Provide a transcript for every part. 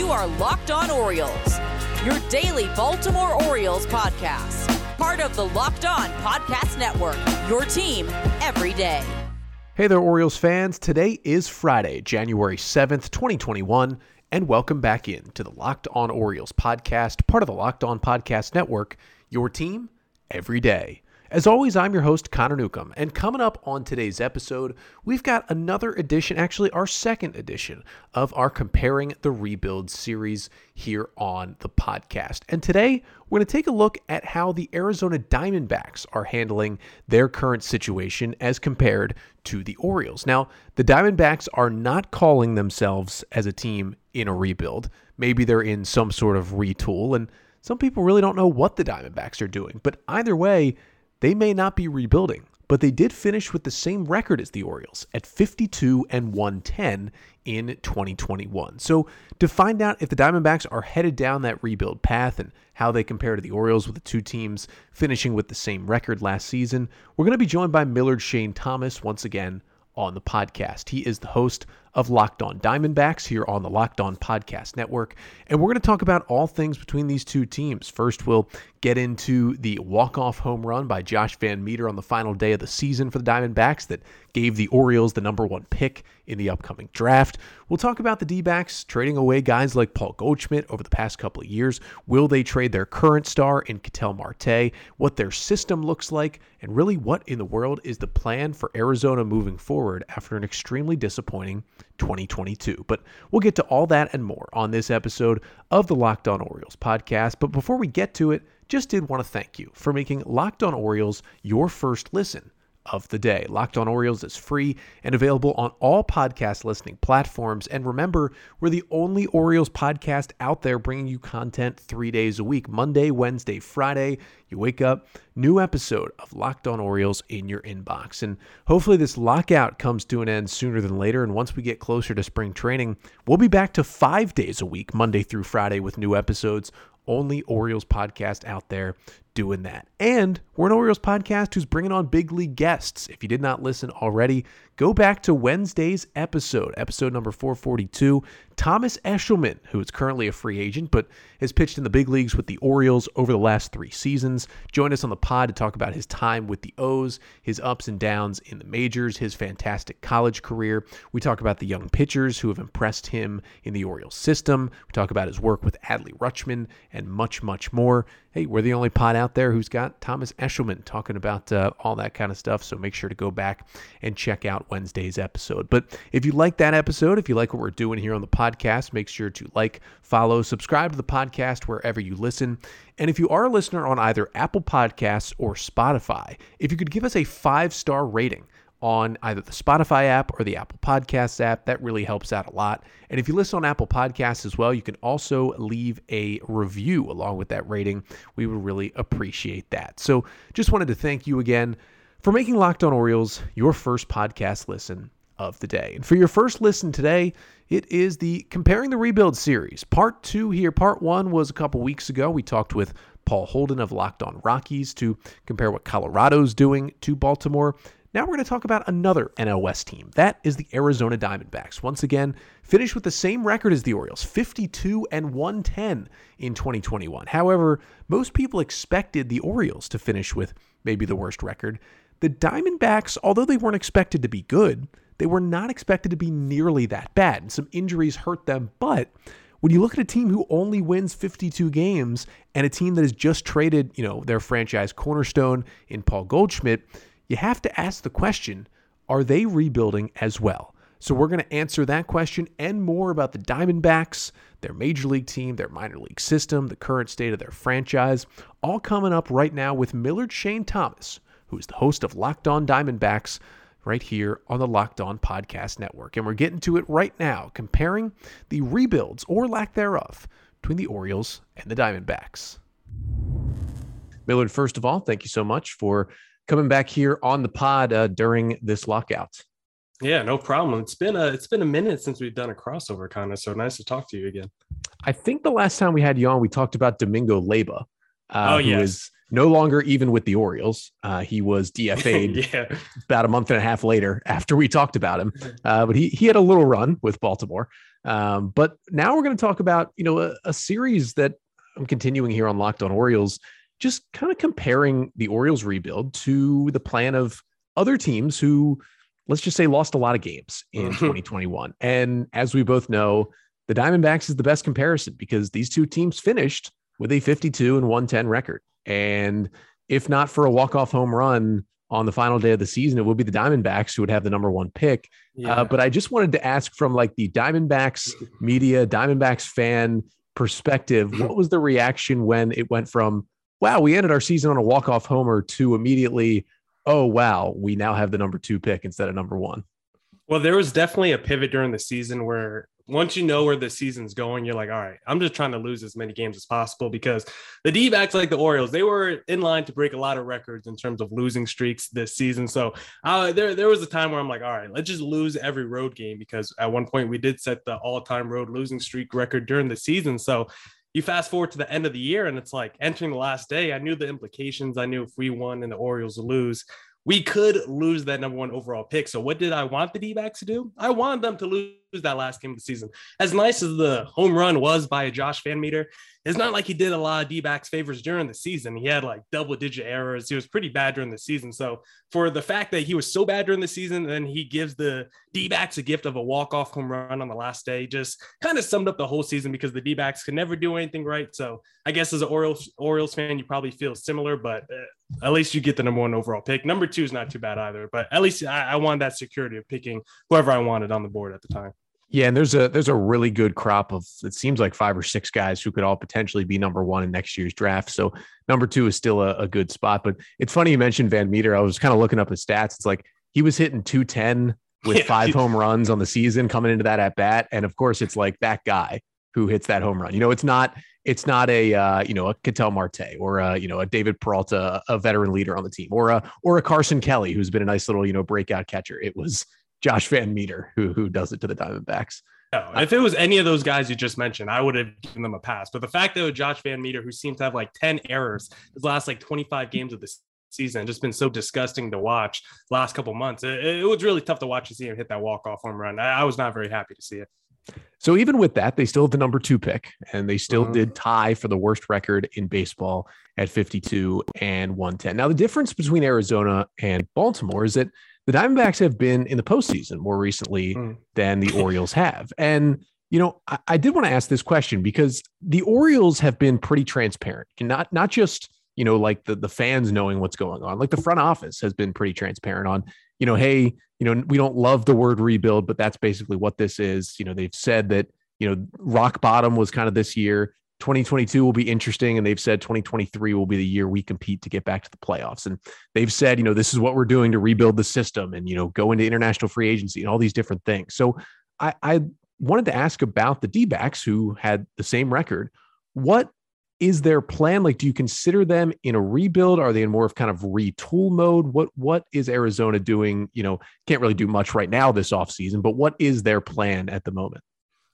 You are Locked On Orioles, your daily Baltimore Orioles podcast. Part of the Locked On Podcast Network, your team every day. Hey there, Orioles fans. Today is Friday, January 7th, 2021, and welcome back in to the Locked On Orioles podcast, part of the Locked On Podcast Network, your team every day. As always, I'm your host, Connor Newcomb, and coming up on today's episode, we've got another edition, actually, our second edition of our Comparing the Rebuild series here on the podcast. And today, we're going to take a look at how the Arizona Diamondbacks are handling their current situation as compared to the Orioles. Now, the Diamondbacks are not calling themselves as a team in a rebuild. Maybe they're in some sort of retool, and some people really don't know what the Diamondbacks are doing. But either way, they may not be rebuilding, but they did finish with the same record as the Orioles at 52 and 110 in 2021. So, to find out if the Diamondbacks are headed down that rebuild path and how they compare to the Orioles with the two teams finishing with the same record last season, we're going to be joined by Millard Shane Thomas once again on the podcast. He is the host of Locked On Diamondbacks here on the Locked On Podcast Network. And we're going to talk about all things between these two teams. First, we'll get into the walk-off home run by Josh Van Meter on the final day of the season for the Diamondbacks that gave the Orioles the number one pick in the upcoming draft. We'll talk about the D-backs trading away guys like Paul Goldschmidt over the past couple of years. Will they trade their current star in Ketel Marte? What their system looks like? And really, what in the world is the plan for Arizona moving forward after an extremely disappointing 2022. But we'll get to all that and more on this episode of the Locked On Orioles podcast. But before we get to it, just did want to thank you for making Locked On Orioles your first listen of the day. Locked On Orioles is free and available on all podcast listening platforms. And remember, we're the only Orioles podcast out there bringing you content three days a week Monday, Wednesday, Friday. You wake up, new episode of Locked On Orioles in your inbox. And hopefully, this lockout comes to an end sooner than later. And once we get closer to spring training, we'll be back to five days a week, Monday through Friday, with new episodes. Only Orioles podcast out there doing that. And we're an Orioles podcast who's bringing on big league guests. If you did not listen already, go back to Wednesday's episode, episode number 442. Thomas Eshelman, who is currently a free agent but has pitched in the big leagues with the Orioles over the last three seasons, joined us on the pod to talk about his time with the O's, his ups and downs in the majors, his fantastic college career. We talk about the young pitchers who have impressed him in the Orioles system. We talk about his work with Adley Rutschman and much, much more. Hey, we're the only pod out there who's got Thomas Eshelman talking about uh, all that kind of stuff. So make sure to go back and check out Wednesday's episode. But if you like that episode, if you like what we're doing here on the podcast, make sure to like, follow, subscribe to the podcast wherever you listen. And if you are a listener on either Apple Podcasts or Spotify, if you could give us a five star rating, on either the Spotify app or the Apple Podcasts app. That really helps out a lot. And if you listen on Apple Podcasts as well, you can also leave a review along with that rating. We would really appreciate that. So just wanted to thank you again for making Locked On Orioles your first podcast listen of the day. And for your first listen today, it is the Comparing the Rebuild series. Part two here. Part one was a couple weeks ago. We talked with Paul Holden of Locked On Rockies to compare what Colorado's doing to Baltimore. Now we're going to talk about another West team. That is the Arizona Diamondbacks. Once again, finished with the same record as the Orioles, 52 and 110 in 2021. However, most people expected the Orioles to finish with maybe the worst record. The Diamondbacks, although they weren't expected to be good, they were not expected to be nearly that bad. And some injuries hurt them, but when you look at a team who only wins 52 games and a team that has just traded, you know, their franchise cornerstone in Paul Goldschmidt, you have to ask the question are they rebuilding as well? So we're going to answer that question and more about the Diamondbacks, their major league team, their minor league system, the current state of their franchise, all coming up right now with Millard Shane Thomas, who is the host of Locked On Diamondbacks right here on the Locked On Podcast Network. And we're getting to it right now, comparing the rebuilds or lack thereof between the Orioles and the Diamondbacks. Millard, first of all, thank you so much for coming back here on the pod uh, during this lockout. Yeah, no problem. It's been a it's been a minute since we've done a crossover, kind of. So nice to talk to you again. I think the last time we had you on, we talked about Domingo Leyba, uh, oh, yes. no longer even with the Orioles. Uh, he was DFA'd yeah. about a month and a half later after we talked about him. Uh, but he he had a little run with Baltimore. Um, but now we're going to talk about you know a, a series that I'm continuing here on Locked On Orioles, just kind of comparing the Orioles rebuild to the plan of other teams who, let's just say, lost a lot of games in 2021. And as we both know, the Diamondbacks is the best comparison because these two teams finished with a 52 and 110 record. And if not for a walk-off home run on the final day of the season, it would be the Diamondbacks who would have the number one pick. Yeah. Uh, but I just wanted to ask from like the Diamondbacks media, Diamondbacks fan perspective, what was the reaction when it went from, wow, we ended our season on a walk-off homer to immediately, oh, wow, we now have the number two pick instead of number one? Well, there was definitely a pivot during the season where once you know where the season's going, you're like, all right, I'm just trying to lose as many games as possible because the D backs, like the Orioles, they were in line to break a lot of records in terms of losing streaks this season. So uh, there, there was a time where I'm like, all right, let's just lose every road game because at one point we did set the all time road losing streak record during the season. So you fast forward to the end of the year and it's like entering the last day. I knew the implications. I knew if we won and the Orioles lose, we could lose that number one overall pick. So what did I want the D-backs to do? I wanted them to lose that last game of the season. As nice as the home run was by Josh VanMeter, it's not like he did a lot of D-backs favors during the season. He had like double digit errors. He was pretty bad during the season. So for the fact that he was so bad during the season, then he gives the D-backs a gift of a walk-off home run on the last day, just kind of summed up the whole season because the D-backs could never do anything right. So I guess as an Orioles Orioles fan, you probably feel similar, but uh, at least you get the number one overall pick. Number two is not too bad either, but at least I, I wanted that security of picking whoever I wanted on the board at the time. Yeah, and there's a there's a really good crop of it seems like five or six guys who could all potentially be number one in next year's draft. So number two is still a, a good spot. But it's funny you mentioned Van Meter. I was kind of looking up his stats. It's like he was hitting 210 with Yeah. five home runs on the season coming into that at bat. And of course, it's like that guy who hits that home run. You know, it's not it's not a uh, you know a Ketel Marte or a you know a David Peralta, a veteran leader on the team, or a or a Carson Kelly who's been a nice little you know breakout catcher. It was Josh Van Meter who who does it to the Diamondbacks. No, if it was any of those guys you just mentioned, I would have given them a pass. But the fact that Josh Van Meter, who seemed to have like 10 errors his last like 25 games of the season, just been so disgusting to watch last couple months. It, it was really tough to watch to see him hit that walk-off home run. I, I was not very happy to see it. So even with that, they still have the number two pick, and they still Mhm. did tie for the worst record in baseball at 52 and 110. Now, the difference between Arizona and Baltimore is that the Diamondbacks have been in the postseason more recently Mm. than the Orioles have. And, you know, I, I did want to ask this question because the Orioles have been pretty transparent, and not not just you know like the the fans knowing what's going on, like the front office has been pretty transparent on, you know, hey, you know, we don't love the word rebuild, but that's basically what this is. You know, they've said that you know rock bottom was kind of this year. 2022 will be interesting, and they've said 2023 will be the year we compete to get back to the playoffs. And they've said, you know, this is what we're doing to rebuild the system, and you know, go into international free agency and all these different things. So I, I wanted to ask about the D backs who had the same record. What is their plan? Like, do you consider them in a rebuild? Are they in more of kind of retool mode? What what is Arizona doing? You know, can't really do much right now this offseason, but what is their plan at the moment?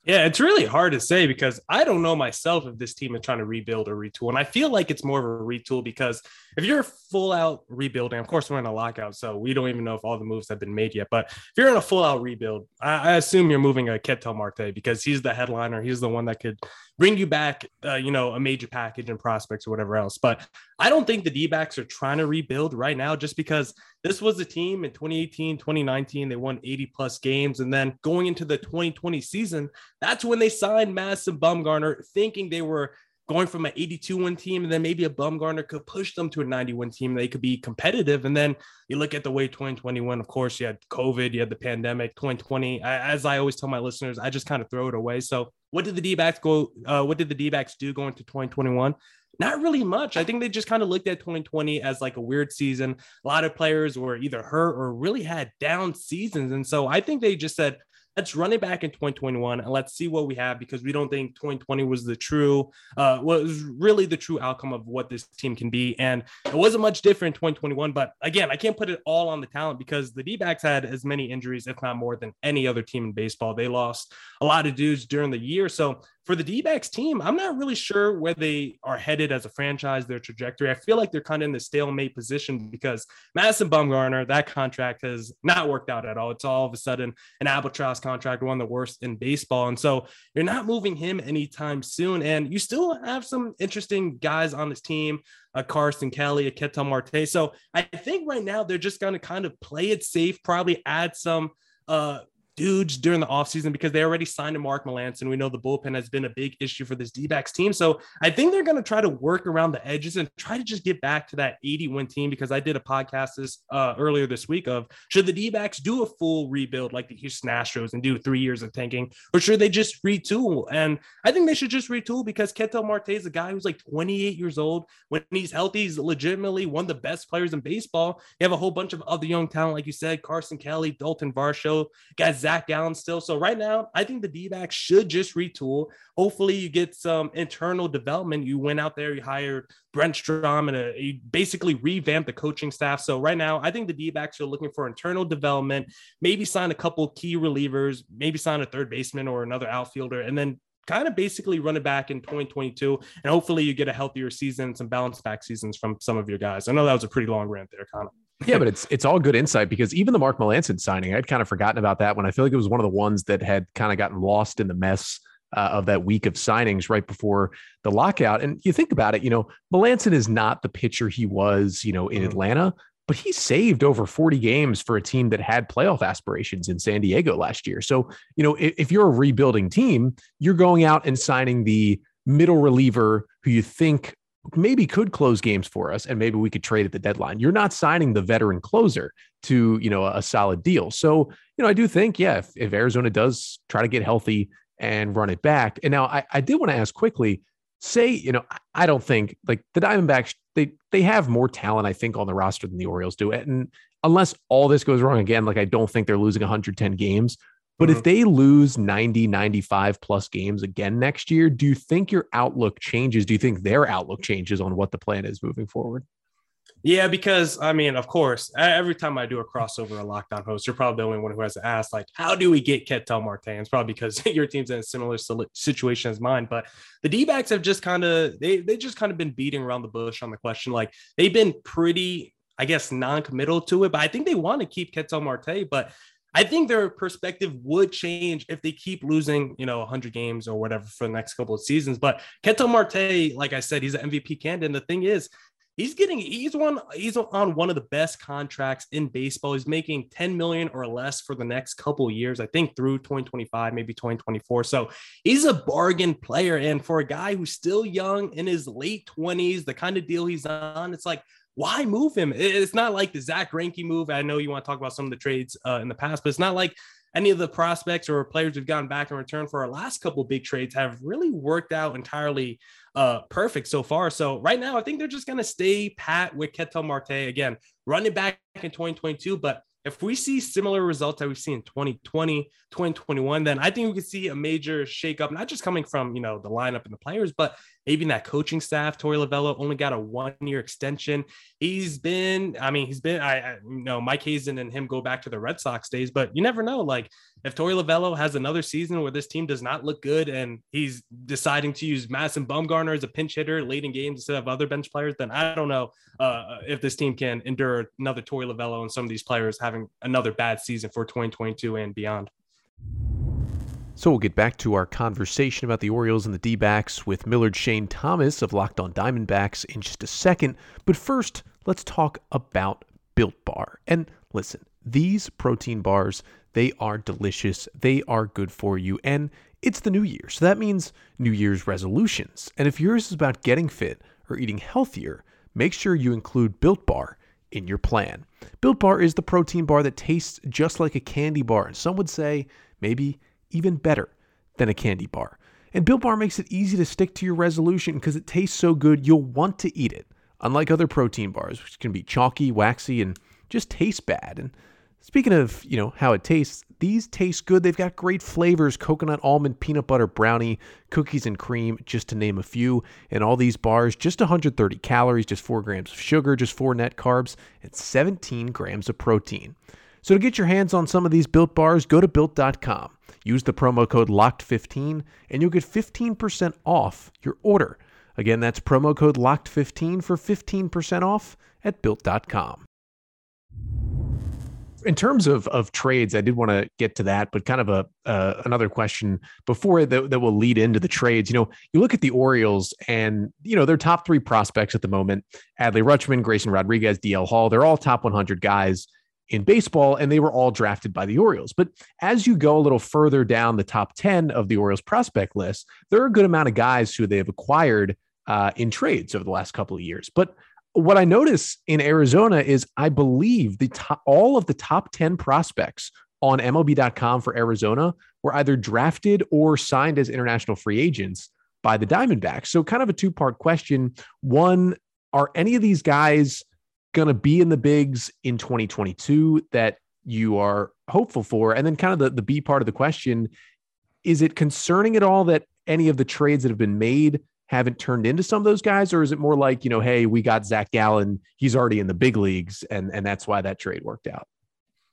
Yeah, it's really hard to say because I don't know myself if this team is trying to rebuild or retool. And I feel like it's more of a retool because if you're full out rebuilding, of course, we're in a lockout, so we don't even know if all the moves have been made yet. But if you're in a full out rebuild, I, I assume you're moving a Ketel Marte because he's the headliner. He's the one that could bring you back, uh, you know, a major package and prospects or whatever else. But I don't think the D backs are trying to rebuild right now just because this was a team in 2018, 2019. They won 80 plus games. And then going into the 2020 season, that's when they signed Madison Bumgarner, thinking they were going from an 82 win team and then maybe a Bumgarner could push them to a 91 team. They could be competitive. And then you look at the way 2021, of course, you had COVID, you had the pandemic, 2020. I, as I always tell my listeners, I just kind of throw it away. So what did the D backs go? Uh, what did the D backs do going to 2021? Not really much. I think they just kind of looked at 2020 as like a weird season. A lot of players were either hurt or really had down seasons. And so I think they just said, let's run it back in 2021 and let's see what we have because we don't think 2020 was the true uh was really the true outcome of what this team can be and it wasn't much different in 2021 but again i can't put it all on the talent because the d-backs had as many injuries if not more than any other team in baseball they lost a lot of dudes during the year so for the D backs team, I'm not really sure where they are headed as a franchise, their trajectory. I feel like they're kind of in the stalemate position because Madison Bumgarner, that contract has not worked out at all. It's all of a sudden an albatross contract, one of the worst in baseball. And so you're not moving him anytime soon. And you still have some interesting guys on this team a Carson Kelly, a Ketel Marte. So I think right now they're just going to kind of play it safe, probably add some uh, dudes during the offseason because they already signed a Mark Melancon. We know the bullpen has been a big issue for this D backs team. So I think they're going to try to work around the edges and try to just get back to that 80 win team because I did a podcast this uh, earlier this week of should the D backs do a full rebuild like the Houston Astros and do three years of tanking or should they just retool? And I think they should just retool because Ketel Marte is a guy who's like 28 years old. When he's healthy, he's legitimately one of the best players in baseball. You have a whole bunch of other young talent, like you said, Carson Kelly, Dalton Varsho, guys Zach Gallen still. So right now, I think the D backs should just retool. Hopefully, you get some internal development. You went out there, you hired Brent Strom, and a, you basically revamped the coaching staff. So right now, I think the D backs are looking for internal development. Maybe sign a couple key relievers, maybe sign a third baseman or another outfielder, and then kind of basically run it back in 2022. And hopefully you get a healthier season, some bounce back seasons from some of your guys. I know that was a pretty long rant there, Connor yeah, but it's it's all good insight because even the Mark Melancon signing, I'd kind of forgotten about that when I feel like it was one of the ones that had kind of gotten lost in the mess uh, of that week of signings right before the lockout. And you think about it, you know, Melancon is not the pitcher he was, you know, in mm-hmm. Atlanta, but he saved over 40 games for a team that had playoff aspirations in San Diego last year. So, you know, if, if you're a rebuilding team, you're going out and signing the middle reliever who you think maybe could close games for us and maybe we could trade at the deadline. You're not signing the veteran closer to, you know, a, solid deal. So, you know, I do think, yeah, if, if, Arizona does try to get healthy and run it back. And now I, I did want to ask quickly, say, you know, I don't think like the Diamondbacks, they they have more talent, I think, on the roster than the Orioles do. And unless all this goes wrong again, like I don't think they're losing 110 games. But mm-hmm. if they lose 90, 95 plus games again next year, do you think your outlook changes? Do you think their outlook changes on what the plan is moving forward? Yeah, because I mean, of course, every time I do a crossover, a Locked On host, you're probably the only one who has to ask, like, how do we get Ketel Marte? And it's probably because your team's in a similar situation as mine. But the D backs have just kind of they they just kind of been beating around the bush on the question. Like they've been pretty, I guess, non-committal to it. But I think they want to keep Ketel Marte, but I think their perspective would change if they keep losing, you know, 100 games or whatever for the next couple of seasons. But Ketel Marte, like I said, he's an MVP candidate. And the thing is, he's getting he's one he's on one of the best contracts in baseball. He's making 10 million or less for the next couple years, I think through 2025, maybe 2024. So he's a bargain player. And for a guy who's still young in his late 20s, the kind of deal he's on, it's like why move him? It's not like the Zach Greinke move. I know you want to talk about some of the trades uh, in the past, but it's not like any of the prospects or players we've gotten back in return for our last couple big trades have really worked out entirely uh, perfect so far. So right now, I think they're just going to stay pat with Ketel Marte again, running back in 2022, but if we see similar results that we've seen in 2020, 2021, then I think we could see a major shakeup, not just coming from, you know, the lineup and the players, but even that coaching staff. Torey Lovullo only got a one year extension. He's been, I mean, he's been, I, I you know, Mike Hazen and him go back to the Red Sox days, but you never know. Like if Torey Lovullo has another season where this team does not look good and he's deciding to use Madison Bumgarner as a pinch hitter late in games instead of other bench players, then I don't know uh, if this team can endure another Torey Lovullo and some of these players having another bad season for 2022 and beyond. So we'll get back to our conversation about the Orioles and the D backs with Millard Shane Thomas of Locked On Diamondbacks in just a second. But first, let's talk about Built Bar. And listen, these protein bars, they are delicious, they are good for you, and it's the new year. So that means New Year's resolutions. And if yours is about getting fit or eating healthier, make sure you include Built Bar in your plan. Built Bar is the protein bar that tastes just like a candy bar, and some would say maybe even better than a candy bar. And Built Bar makes it easy to stick to your resolution because it tastes so good you'll want to eat it. Unlike other protein bars, which can be chalky, waxy, and just taste bad. And speaking of, you know, how it tastes, these taste good. They've got great flavors coconut, almond, peanut butter, brownie, cookies, and cream, just to name a few. And all these bars, just 130 calories, just 4 grams of sugar, just 4 net carbs, and 17 grams of protein. So to get your hands on some of these built bars, go to built.com. Use the promo code LOCKED15 and you'll get 15% off your order. Again, that's promo code LOCKED15 for 15% off at built.com. In terms of, of trades, I did want to get to that, but kind of a uh, another question before that, that will lead into the trades. You know, you look at the Orioles and, you know, their top three prospects at the moment, Adley Rutschman, Grayson Rodriguez, DL Hall, they're all top 100 guys in baseball, and they were all drafted by the Orioles. But as you go a little further down the top 10 of the Orioles prospect list, there are a good amount of guys who they have acquired uh, in trades over the last couple of years. But what I notice in Arizona is I believe the top, all of the top 10 prospects on MLB.com for Arizona were either drafted or signed as international free agents by the Diamondbacks. So, kind of a two part question. One, are any of these guys going to be in the bigs in 2022 that you are hopeful for? And then, kind of the, the B part of the question is it concerning at all that any of the trades that have been made haven't turned into some of those guys, or is it more like, you know, hey, we got Zach Gallen, he's already in the big leagues, and and that's why that trade worked out?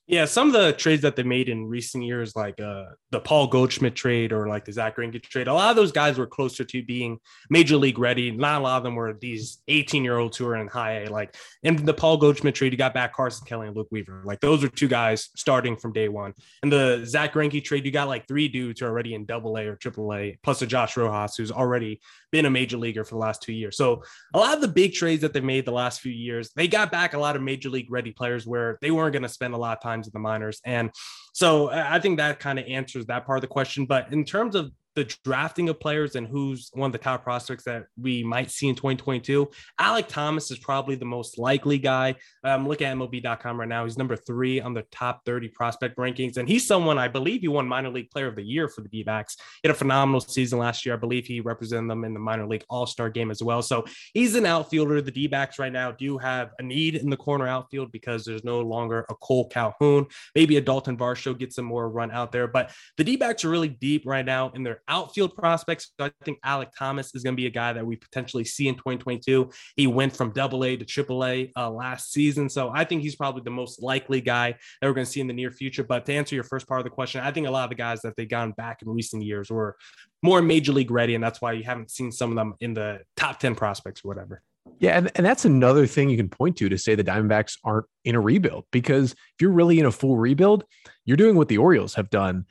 Yeah, some of the trades that they made in recent years, like uh, the Paul Goldschmidt trade or like the Zach Greinke trade, a lot of those guys were closer to being major league ready. Not a lot of them were these 18 year olds who are in high A. Like in the Paul Goldschmidt trade, you got back Carson Kelly and Luke Weaver. Like those are two guys starting from day one. And the Zach Greinke trade, you got like three dudes who are already in double A or triple A, plus a Josh Rojas who's already been a major leaguer for the last two years. So a lot of the big trades that they made the last few years, they got back a lot of major league ready players where they weren't going to spend a lot of times in the minors. And so I think that kind of answers that part of the question. But in terms of the drafting of players and who's one of the top prospects that we might see in 2022. Alec Thomas is probably the most likely guy. I'm looking at MLB.com right now. He's number three on the top 30 prospect rankings. And he's someone I believe he won minor league player of the year for the D backs. He had a phenomenal season last year. I believe he represented them in the minor league all star game as well. So he's an outfielder. The D backs right now do have a need in the corner outfield because there's no longer a Cole Calhoun. Maybe a Dalton Varsho gets some more run out there. But the D backs are really deep right now in their outfield prospects. So I think Alec Thomas is going to be a guy that we potentially see in 2022. He went from double A to triple A uh, last season. So I think he's probably the most likely guy that we're going to see in the near future. But to answer your first part of the question, I think a lot of the guys that they've gone back in recent years were more major league ready. And that's why you haven't seen some of them in the top 10 prospects or whatever. Yeah, and, and that's another thing you can point to to say the Diamondbacks aren't in a rebuild because if you're really in a full rebuild, you're doing what the Orioles have done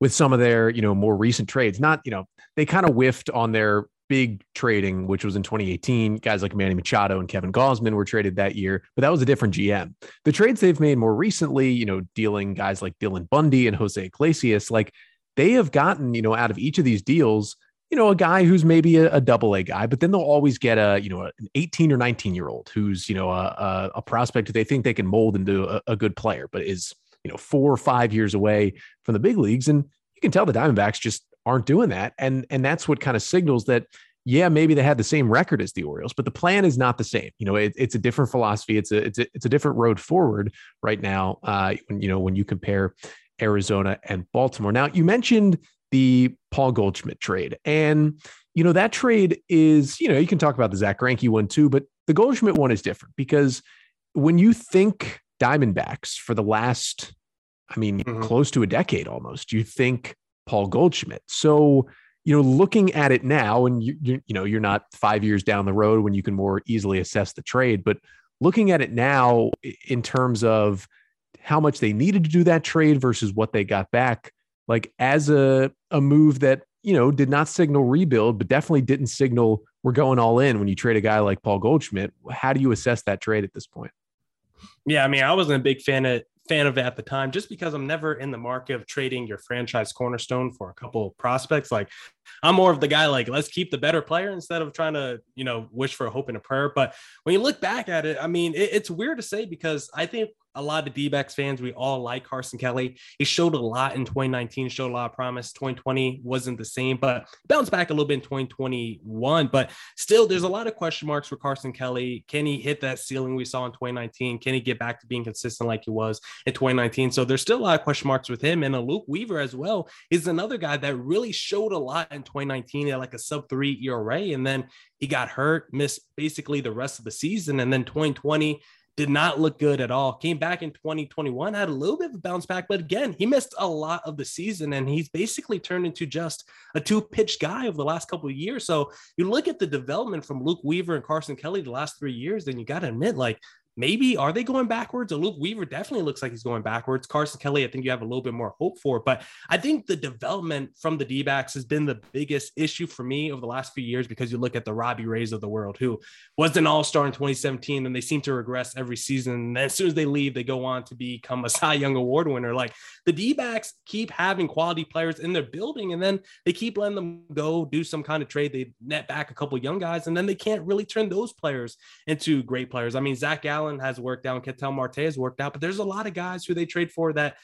with some of their, you know, more recent trades. Not, you know, they kind of whiffed on their big trading, which was in 2018. Guys like Manny Machado and Kevin Gausman were traded that year, but that was a different GM. The trades they've made more recently, you know, dealing guys like Dylan Bundy and Jose Iglesias, like they have gotten, you know, out of each of these deals, you know, a guy who's maybe a, double A guy, but then they'll always get a, you know, an 18 or 19 year old who's, you know, a, a, a prospect they think they can mold into a, a good player, but is, you know, four or five years away from the big leagues. And you can tell the Diamondbacks just aren't doing that. And and that's what kind of signals that yeah, maybe they had the same record as the Orioles, but the plan is not the same. You know, it, it's a different philosophy. It's a it's a it's a different road forward right now. Uh, when you know when you compare Arizona and Baltimore. Now you mentioned the Paul Goldschmidt trade, and you know that trade is you know you can talk about the Zach Greinke one too, but the Goldschmidt one is different because when you think Diamondbacks for the last I mean, mm-hmm. close to a decade almost. You think Paul Goldschmidt. So, you know, looking at it now, and you, you, you know, you're not five years down the road when you can more easily assess the trade, but looking at it now in terms of how much they needed to do that trade versus what they got back, like as a, a move that, you know, did not signal rebuild, but definitely didn't signal we're going all in when you trade a guy like Paul Goldschmidt. How do you assess that trade at this point? Yeah, I mean, I wasn't a big fan of fan of at the time just because I'm never in the market of trading your franchise cornerstone for a couple prospects. Like I'm more of the guy like let's keep the better player instead of trying to, you know, wish for a hope and a prayer. But when you look back at it, I mean, it, it's weird to say because I think a lot of D-backs fans, we all like Carson Kelly. He showed a lot in 2019, showed a lot of promise. 2020 wasn't the same, but bounced back a little bit in 2021. But still, there's a lot of question marks for Carson Kelly. Can he hit that ceiling we saw in 2019? Can he get back to being consistent like he was in 2019? So there's still a lot of question marks with him. And a Luke Weaver as well is another guy that really showed a lot in 2019 at like a sub three ERA. And then he got hurt, missed basically the rest of the season. And then 2020, did not look good at all. Came back in 2021, had a little bit of a bounce back, but again, he missed a lot of the season and he's basically turned into just a two pitch guy over the last couple of years. So you look at the development from Luke Weaver and Carson Kelly the last three years, then you got to admit, like, maybe are they going backwards? Luke Weaver definitely looks like he's going backwards. Carson Kelly, I think you have a little bit more hope for. But I think the development from the D backs has been the biggest issue for me over the last few years because you look at the Robbie Rays of the world, who was an all star in 2017, and they seem to regress every season. And as soon as they leave, they go on to become a Cy Young Award winner. Like the D backs keep having quality players in their building, and then they keep letting them go do some kind of trade. They net back a couple young guys, and then they can't really turn those players into great players. I mean, Zach Gallen Gallen has worked out, Ketel Marte has worked out, but there's a lot of guys who they trade for that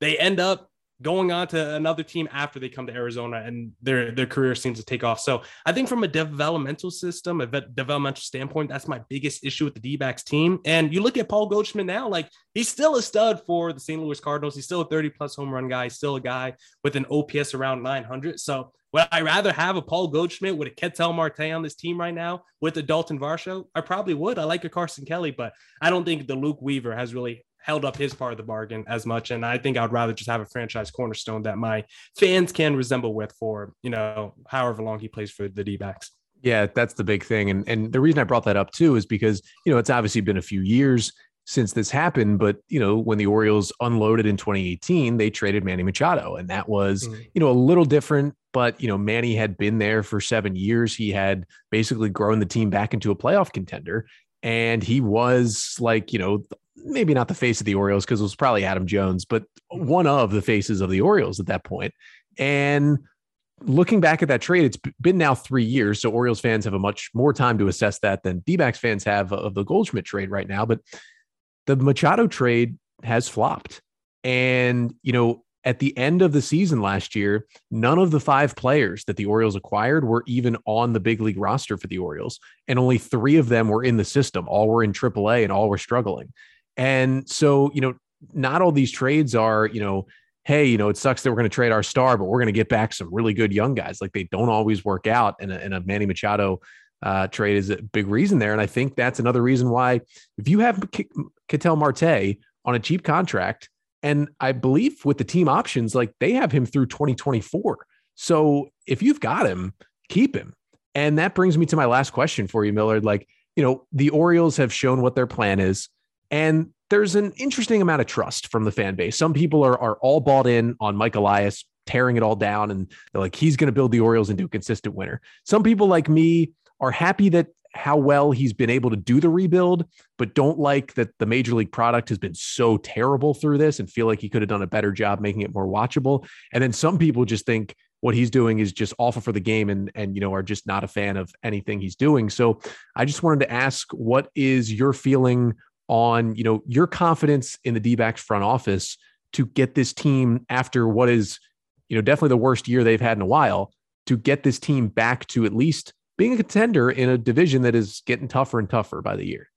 they end up going on to another team after they come to Arizona and their their career seems to take off. So I think from a developmental system, a developmental standpoint, that's my biggest issue with the D-backs team. And you look at Paul Goldschmidt now, like he's still a stud for the St. Louis Cardinals. He's still a 30 plus home run guy. He's still a guy with an OPS around 900. So would I rather have a Paul Goldschmidt with a Ketel Marte on this team right now with a Dalton Varsho? I probably would. I like a Carson Kelly, but I don't think the Luke Weaver has really held up his part of the bargain as much. And I think I'd rather just have a franchise cornerstone that my fans can resemble with for, you know, however long he plays for the D backs. Yeah, that's the big thing. And and the reason I brought that up too is because, you know, it's obviously been a few years since this happened. But you know, when the Orioles unloaded in 2018, they traded Manny Machado, and that was mm. you know a little different. But you know, Manny had been there for seven years. He had basically grown the team back into a playoff contender, and he was like you know maybe not the face of the Orioles because it was probably Adam Jones, but one of the faces of the Orioles at that point. And looking back at that trade, it's been now three years. So Orioles fans have a much more time to assess that than D backs fans have of the Goldschmidt trade right now. But the Machado trade has flopped. And, you know, at the end of the season last year, none of the five players that the Orioles acquired were even on the big league roster for the Orioles. And only three of them were in the system. All were in AAA and all were struggling. And so, you know, not all these trades are, you know, hey, you know, it sucks that we're going to trade our star, but we're going to get back some really good young guys. Like they don't always work out. And a, and a Manny Machado uh, trade is a big reason there. And I think that's another reason why if you have Ketel Marte on a cheap contract, and I believe with the team options, like they have him through 2024. So if you've got him, keep him. And that brings me to my last question for you, Millard. Like, you know, the Orioles have shown what their plan is, and there's an interesting amount of trust from the fan base. Some people are, are all bought in on Mike Elias tearing it all down, and they're like, he's going to build the Orioles into a consistent winner. Some people like me are happy that how well he's been able to do the rebuild, but don't like that the major league product has been so terrible through this and feel like he could have done a better job making it more watchable. And then some people just think what he's doing is just awful for the game and and you know are just not a fan of anything he's doing. So I just wanted to ask what is your feeling on, you know, your confidence in the D-backs front office to get this team after what is, you know, definitely the worst year they've had in a while to get this team back to at least being a contender in a division that is getting tougher and tougher by the year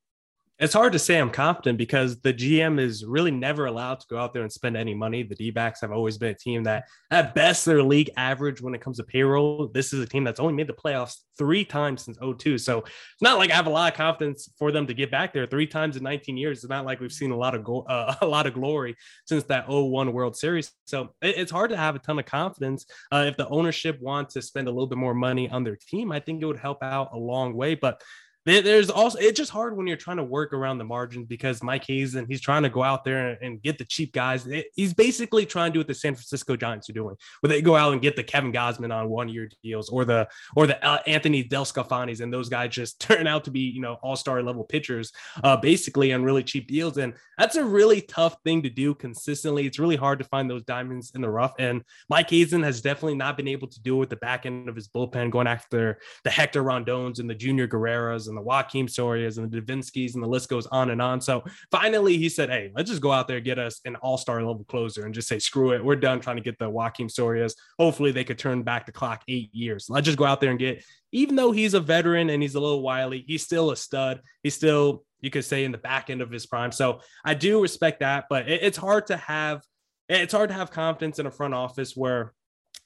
it's hard to say I'm confident because the GM is really never allowed to go out there and spend any money. The D backs have always been a team that, at best, they're league average when it comes to payroll. This is a team that's only made the playoffs three times since 02. So it's not like I have a lot of confidence for them to get back there three times in 19 years. It's not like we've seen a lot of go- uh, a lot of glory since that 01 World Series. So it, it's hard to have a ton of confidence. Uh, if the ownership wants to spend a little bit more money on their team, I think it would help out a long way. But there's also it's just hard when you're trying to work around the margins because Mike Hazen he's trying to go out there and get the cheap guys. He's basically trying to do what the San Francisco Giants are doing, where they go out and get the Kevin Gausman on one year deals or the or the uh, Anthony DeSclafanis, and those guys just turn out to be you know all star level pitchers, uh, basically on really cheap deals, and that's a really tough thing to do consistently. It's really hard to find those diamonds in the rough, and Mike Hazen has definitely not been able to do it with the back end of his bullpen, going after the Hector Rondones and the Junior Guerreras and the Joakim Sorias and the Devenskis, and the list goes on and on. So finally, he said, Hey, let's just go out there, get us an all star level closer and just say, Screw it. We're done trying to get the Joakim Sorias. Hopefully, they could turn back the clock eight years. Let's just go out there and get, even though he's a veteran and he's a little wily, he's still a stud. He's still, you could say, in the back end of his prime. So I do respect that, but it's hard to have. It's hard to have confidence in a front office where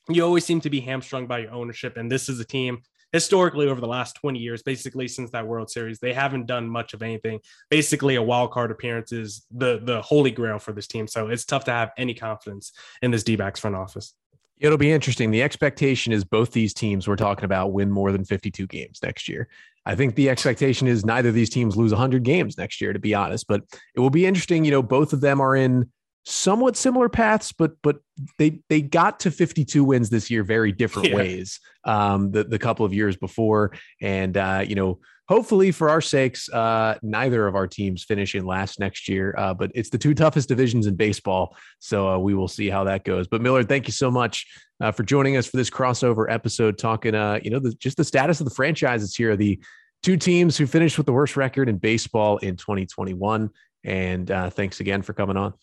you always seem to be hamstrung by your ownership. And this is a team historically over the last 20 years, basically since that World Series, they haven't done much of anything. Basically, a wild card appearance is the the holy grail for this team. So it's tough to have any confidence in this D-backs front office. It'll be interesting. The expectation is both these teams we're talking about win more than 52 games next year. I think the expectation is neither of these teams lose 100 games next year, to be honest. But it will be interesting. You know, both of them are in somewhat similar paths, but but they they got to 52 wins this year very different yeah. ways. Um, the the couple of years before, and uh, you know, hopefully for our sakes, uh, neither of our teams finish in last next year. Uh, but it's the two toughest divisions in baseball, so uh, we will see how that goes. But Miller, thank you so much uh, for joining us for this crossover episode, talking, uh, you know, the, just the status of the franchises here. The two teams who finished with the worst record in baseball in 2021. And uh, thanks again for coming on.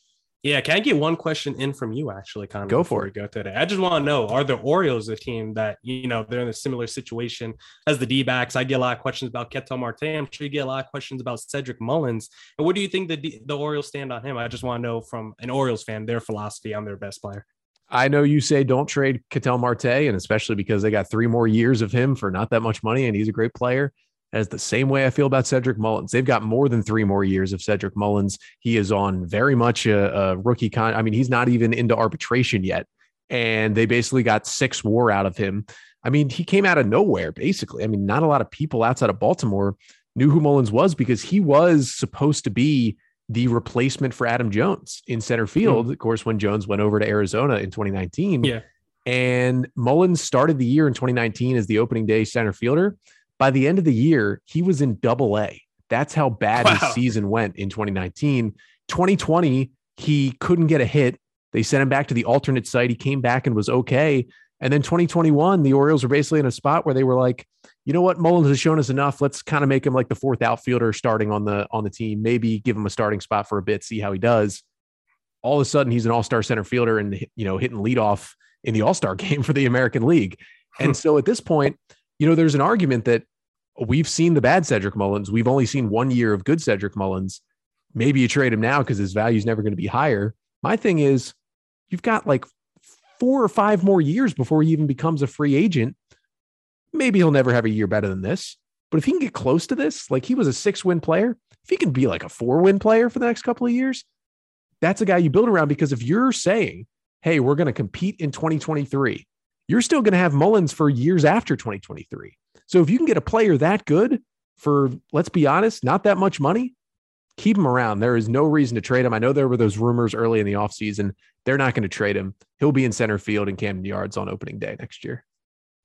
Yeah, can I get one question in from you actually, Connor? Go for it. Go today. I just want to know: Are the Orioles a team that you know they're in a similar situation as the D-backs? I get a lot of questions about Ketel Marte. I'm sure you get a lot of questions about Cedric Mullins. And what do you think the D- the Orioles stand on him? I just want to know from an Orioles fan their philosophy on their best player. I know you say don't trade Ketel Marte, and especially because they got three more years of him for not that much money, and he's a great player as the same way I feel about Cedric Mullins. They've got more than three more years of Cedric Mullins. He is on very much a, a rookie con. I mean, he's not even into arbitration yet. And they basically got six war out of him. I mean, he came out of nowhere, basically. I mean, not a lot of people outside of Baltimore knew who Mullins was because he was supposed to be the replacement for Adam Jones in center field. Mm. Of course, when Jones went over to Arizona in 2019. Yeah. And Mullins started the year in 2019 as the opening day center fielder. By the end of the year, he was in double A. That's how bad wow. his season went in 2019. 2020, he couldn't get a hit. They sent him back to the alternate site. He came back and was okay. And then 2021, the Orioles were basically in a spot where they were like, you know what, Mullins has shown us enough. Let's kind of make him like the fourth outfielder starting on the on the team. Maybe give him a starting spot for a bit, see how he does. All of a sudden, he's an all-star center fielder and you know hitting leadoff in the All-Star game for the American League. And hmm. so at this point, you know, there's an argument that we've seen the bad Cedric Mullins. We've only seen one year of good Cedric Mullins. Maybe you trade him now because his value is never going to be higher. My thing is, you've got like four or five more years before he even becomes a free agent. Maybe he'll never have a year better than this. But if he can get close to this, like he was a six win player, if he can be like a four win player for the next couple of years, that's a guy you build around. Because if you're saying, hey, we're going to compete in 2023, you're still going to have Mullins for years after 2023. So if you can get a player that good for, let's be honest, not that much money, keep him around. There is no reason to trade him. I know there were those rumors early in the offseason. They're not going to trade him. He'll be in center field in Camden Yards on opening day next year.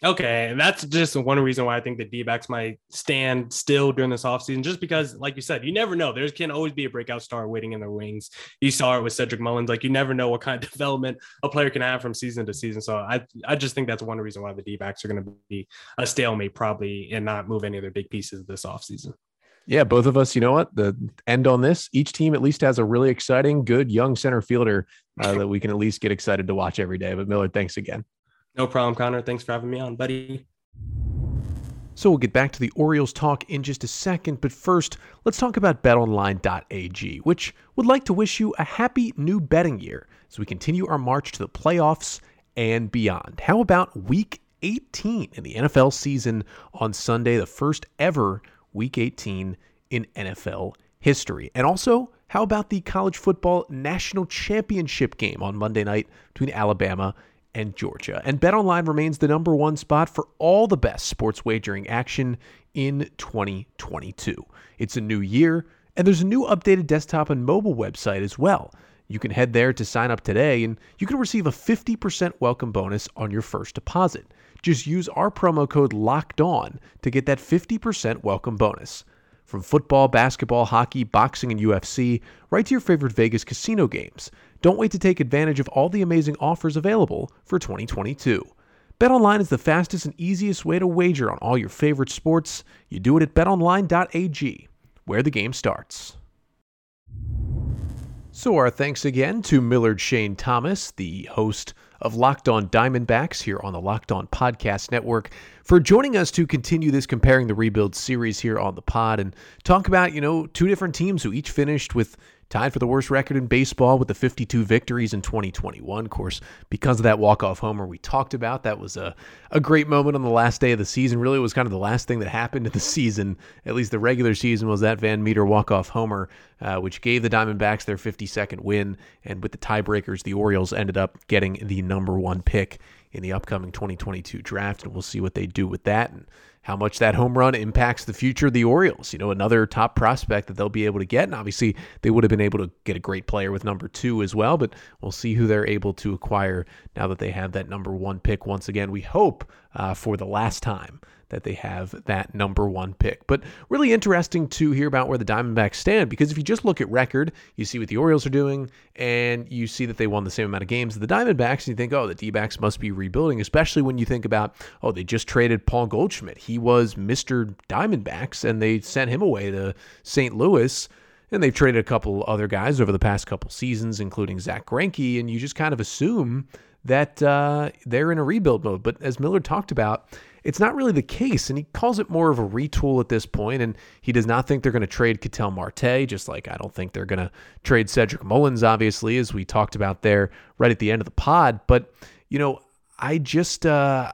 Okay, And that's just one reason why I think the D backs might stand still during this offseason, just because, like you said, you never know. There can always be a breakout star waiting in the wings. You saw it with Cedric Mullins. Like you never know what kind of development a player can have from season to season. So I, I just think that's one reason why the D backs are going to be a stalemate probably and not move any of their big pieces this offseason. Yeah, both of us, you know what? The end on this, each team at least has a really exciting, good young center fielder uh, that we can at least get excited to watch every day. But Miller, thanks again. No problem, Connor. Thanks for having me on, buddy. So we'll get back to the Orioles talk in just a second, but first, let's talk about betonline.ag, which would like to wish you a happy new betting year as we continue our march to the playoffs and beyond. How about week 18 in the NFL season on Sunday, the first ever week 18 in NFL history? And also, how about the college football national championship game on Monday night between Alabama and Georgia. And BetOnline remains the number one spot for all the best sports wagering action in 2022. It's a new year, and there's a new updated desktop and mobile website as well. You can head there to sign up today, and you can receive a 50% welcome bonus on your first deposit. Just use our promo code LOCKED ON to get that 50% welcome bonus. From football, basketball, hockey, boxing, and UFC, right to your favorite Vegas casino games. Don't wait to take advantage of all the amazing offers available for 2022. BetOnline is the fastest and easiest way to wager on all your favorite sports. You do it at betonline.ag, where the game starts. So, our thanks again to Millard Shane Thomas, the host of Locked On Diamondbacks here on the Locked On Podcast Network, for joining us to continue this comparing the rebuild series here on the pod and talk about, you know, two different teams who each finished with tied for the worst record in baseball with the 52 victories in 2021. Of course, because of that walk-off homer we talked about, that was a, a great moment on the last day of the season. Really, was kind of the last thing that happened in the season, at least the regular season, was that Van Meter walk-off homer, uh, which gave the Diamondbacks their 52nd win. And with the tiebreakers, the Orioles ended up getting the number one pick in the upcoming 2022 draft, and we'll see what they do with that. And how much that home run impacts the future of the Orioles. You know, another top prospect that they'll be able to get. And obviously, they would have been able to get a great player with number two as well, but we'll see who they're able to acquire now that they have that number one pick once again. We hope uh, for the last time that they have that number one pick. But really interesting to hear about where the Diamondbacks stand because if you just look at record, you see what the Orioles are doing, and you see that they won the same amount of games as the Diamondbacks, and you think, oh, the D backs must be rebuilding, especially when you think about, oh, they just traded Paul Goldschmidt. He was Mr. Diamondbacks, and they sent him away to St. Louis. And they've traded a couple other guys over the past couple seasons, including Zach Greinke, and you just kind of assume that uh, they're in a rebuild mode. But as Miller talked about, it's not really the case, and he calls it more of a retool at this point, and he does not think they're going to trade Ketel Marte, just like I don't think they're going to trade Cedric Mullins, obviously, as we talked about there right at the end of the pod. But, you know, I just uh,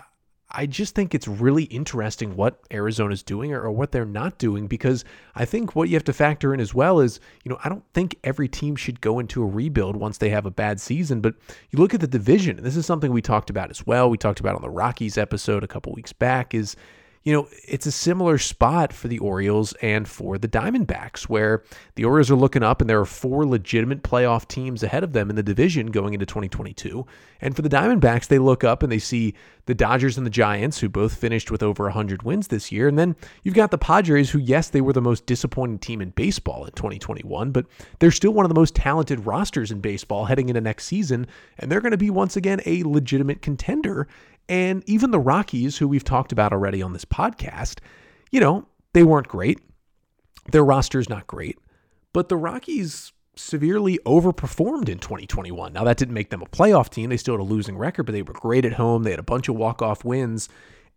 I just think it's really interesting what Arizona's doing or, or, what they're not doing because I think what you have to factor in as well is, you know, I don't think every team should go into a rebuild once they have a bad season, but you look at the division, and this is something we talked about as well. We talked about on the Rockies episode a couple weeks back is you know, it's a similar spot for the Orioles and for the Diamondbacks, where the Orioles are looking up and there are four legitimate playoff teams ahead of them in the division going into 2022. And for the Diamondbacks, they look up and they see the Dodgers and the Giants, who both finished with over 100 wins this year. And then you've got the Padres, who, yes, they were the most disappointing team in baseball in 2021, but they're still one of the most talented rosters in baseball heading into next season. And they're going to be, once again, a legitimate contender. And even the Rockies, who we've talked about already on this podcast, you know, they weren't great. Their roster is not great, but the Rockies severely overperformed in 2021. Now, that didn't make them a playoff team. They still had a losing record, but they were great at home. They had a bunch of walk-off wins,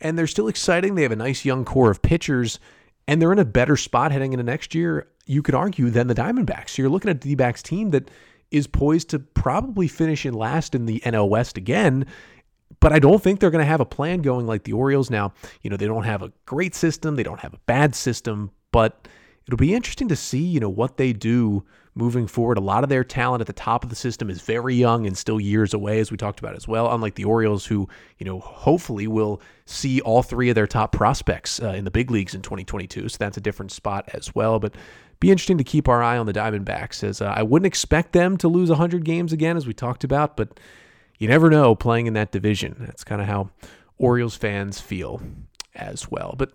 and they're still exciting. They have a nice young core of pitchers, and they're in a better spot heading into next year, you could argue, than the Diamondbacks. So you're looking at the D-backs team that is poised to probably finish in last in the NL West again but I don't think they're going to have a plan going like the Orioles. Now, you know, they don't have a great system, they don't have a bad system, but it'll be interesting to see, you know, what they do moving forward. A lot of their talent at the top of the system is very young and still years away, as we talked about as well. Unlike the Orioles, who, you know, hopefully will see all three of their top prospects uh, in the big leagues in 2022. So that's a different spot as well. But be interesting to keep our eye on the Diamondbacks, as uh, I wouldn't expect them to lose 100 games again, as we talked about, but you never know playing in that division. That's kind of how Orioles fans feel as well. But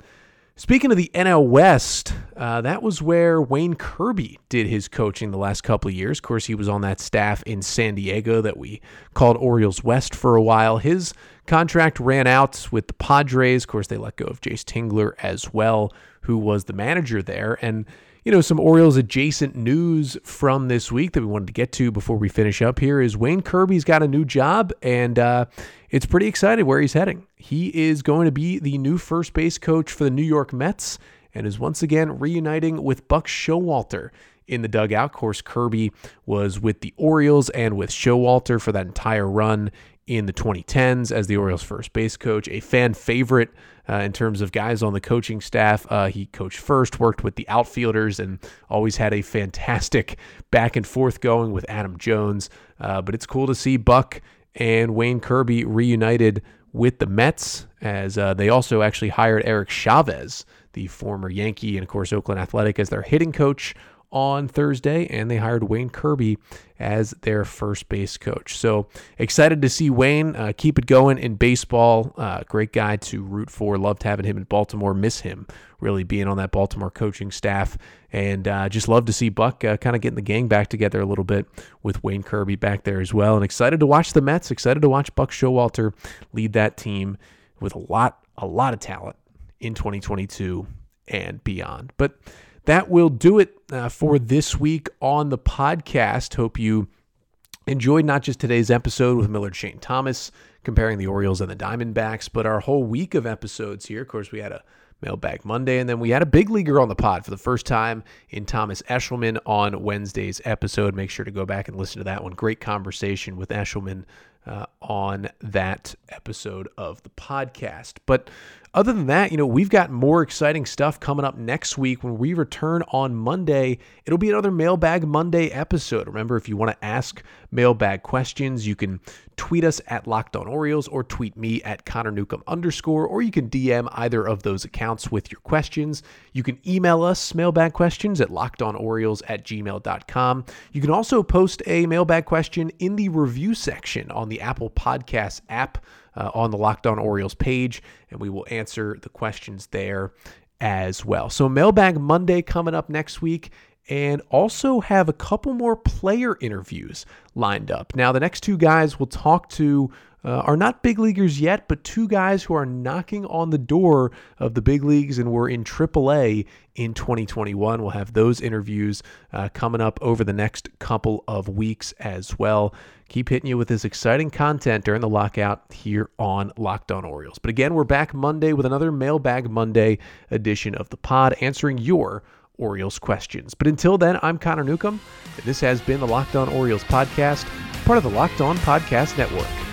speaking of the NL West, uh, that was where Wayne Kirby did his coaching the last couple of years. Of course, he was on that staff in San Diego that we called Orioles West for a while. His contract ran out with the Padres. Of course, they let go of Jayce Tingler as well, who was the manager there. And you know, some Orioles adjacent news from this week that we wanted to get to before we finish up here is Wayne Kirby's got a new job, and uh, it's pretty excited where he's heading. He is going to be the new first base coach for the New York Mets and is once again reuniting with Buck Showalter in the dugout. Of course, Kirby was with the Orioles and with Showalter for that entire run in the 2010s as the Orioles' first base coach, a fan favorite uh, in terms of guys on the coaching staff. Uh, he coached first, worked with the outfielders, and always had a fantastic back and forth going with Adam Jones. Uh, but it's cool to see Buck and Wayne Kirby reunited with the Mets as uh, they also actually hired Eric Chavez, the former Yankee and, of course, Oakland Athletic, as their hitting coach on Thursday, and they hired Wayne Kirby as their first base coach. So excited to see Wayne uh, keep it going in baseball. Uh, great guy to root for. Loved having him in Baltimore. Miss him really being on that Baltimore coaching staff, and uh, just love to see Buck uh, kind of getting the gang back together a little bit with Wayne Kirby back there as well. And excited to watch the Mets. Excited to watch Buck Showalter lead that team with a lot, a lot of talent in 2022 and beyond. But that will do it uh, for this week on the podcast. Hope you enjoyed not just today's episode with Millard Shane Thomas comparing the Orioles and the Diamondbacks, but our whole week of episodes here. Of course, we had a Mailbag Monday. And then we had a big leaguer on the pod for the first time in Thomas Eshelman on Wednesday's episode. Make sure to go back and listen to that one. Great conversation with Eshelman uh, on that episode of the podcast. But other than that, you know, we've got more exciting stuff coming up next week when we return on Monday. It'll be another Mailbag Monday episode. Remember, if you want to ask mailbag questions, you can tweet us at Locked On Orioles or tweet me at Connor Newcomb underscore, or you can DM either of those accounts with your questions. You can email us mailbag questions at lockedonorioles at gmail.com. You can also post a mailbag question in the review section on the Apple Podcast app uh, on the Locked On Orioles page, and we will answer the questions there as well. So, Mailbag Monday coming up next week, and also have a couple more player interviews lined up. Now, the next two guys we'll talk to uh, are not big leaguers yet, but two guys who are knocking on the door of the big leagues and were in AAA in 2021. We'll have those interviews uh, coming up over the next couple of weeks as well. Keep hitting you with this exciting content during the lockout here on Locked On Orioles. But again, we're back Monday with another Mailbag Monday edition of the pod, answering your Orioles questions. But until then, I'm Connor Newcomb, and this has been the Locked On Orioles podcast, part of the Locked On Podcast Network.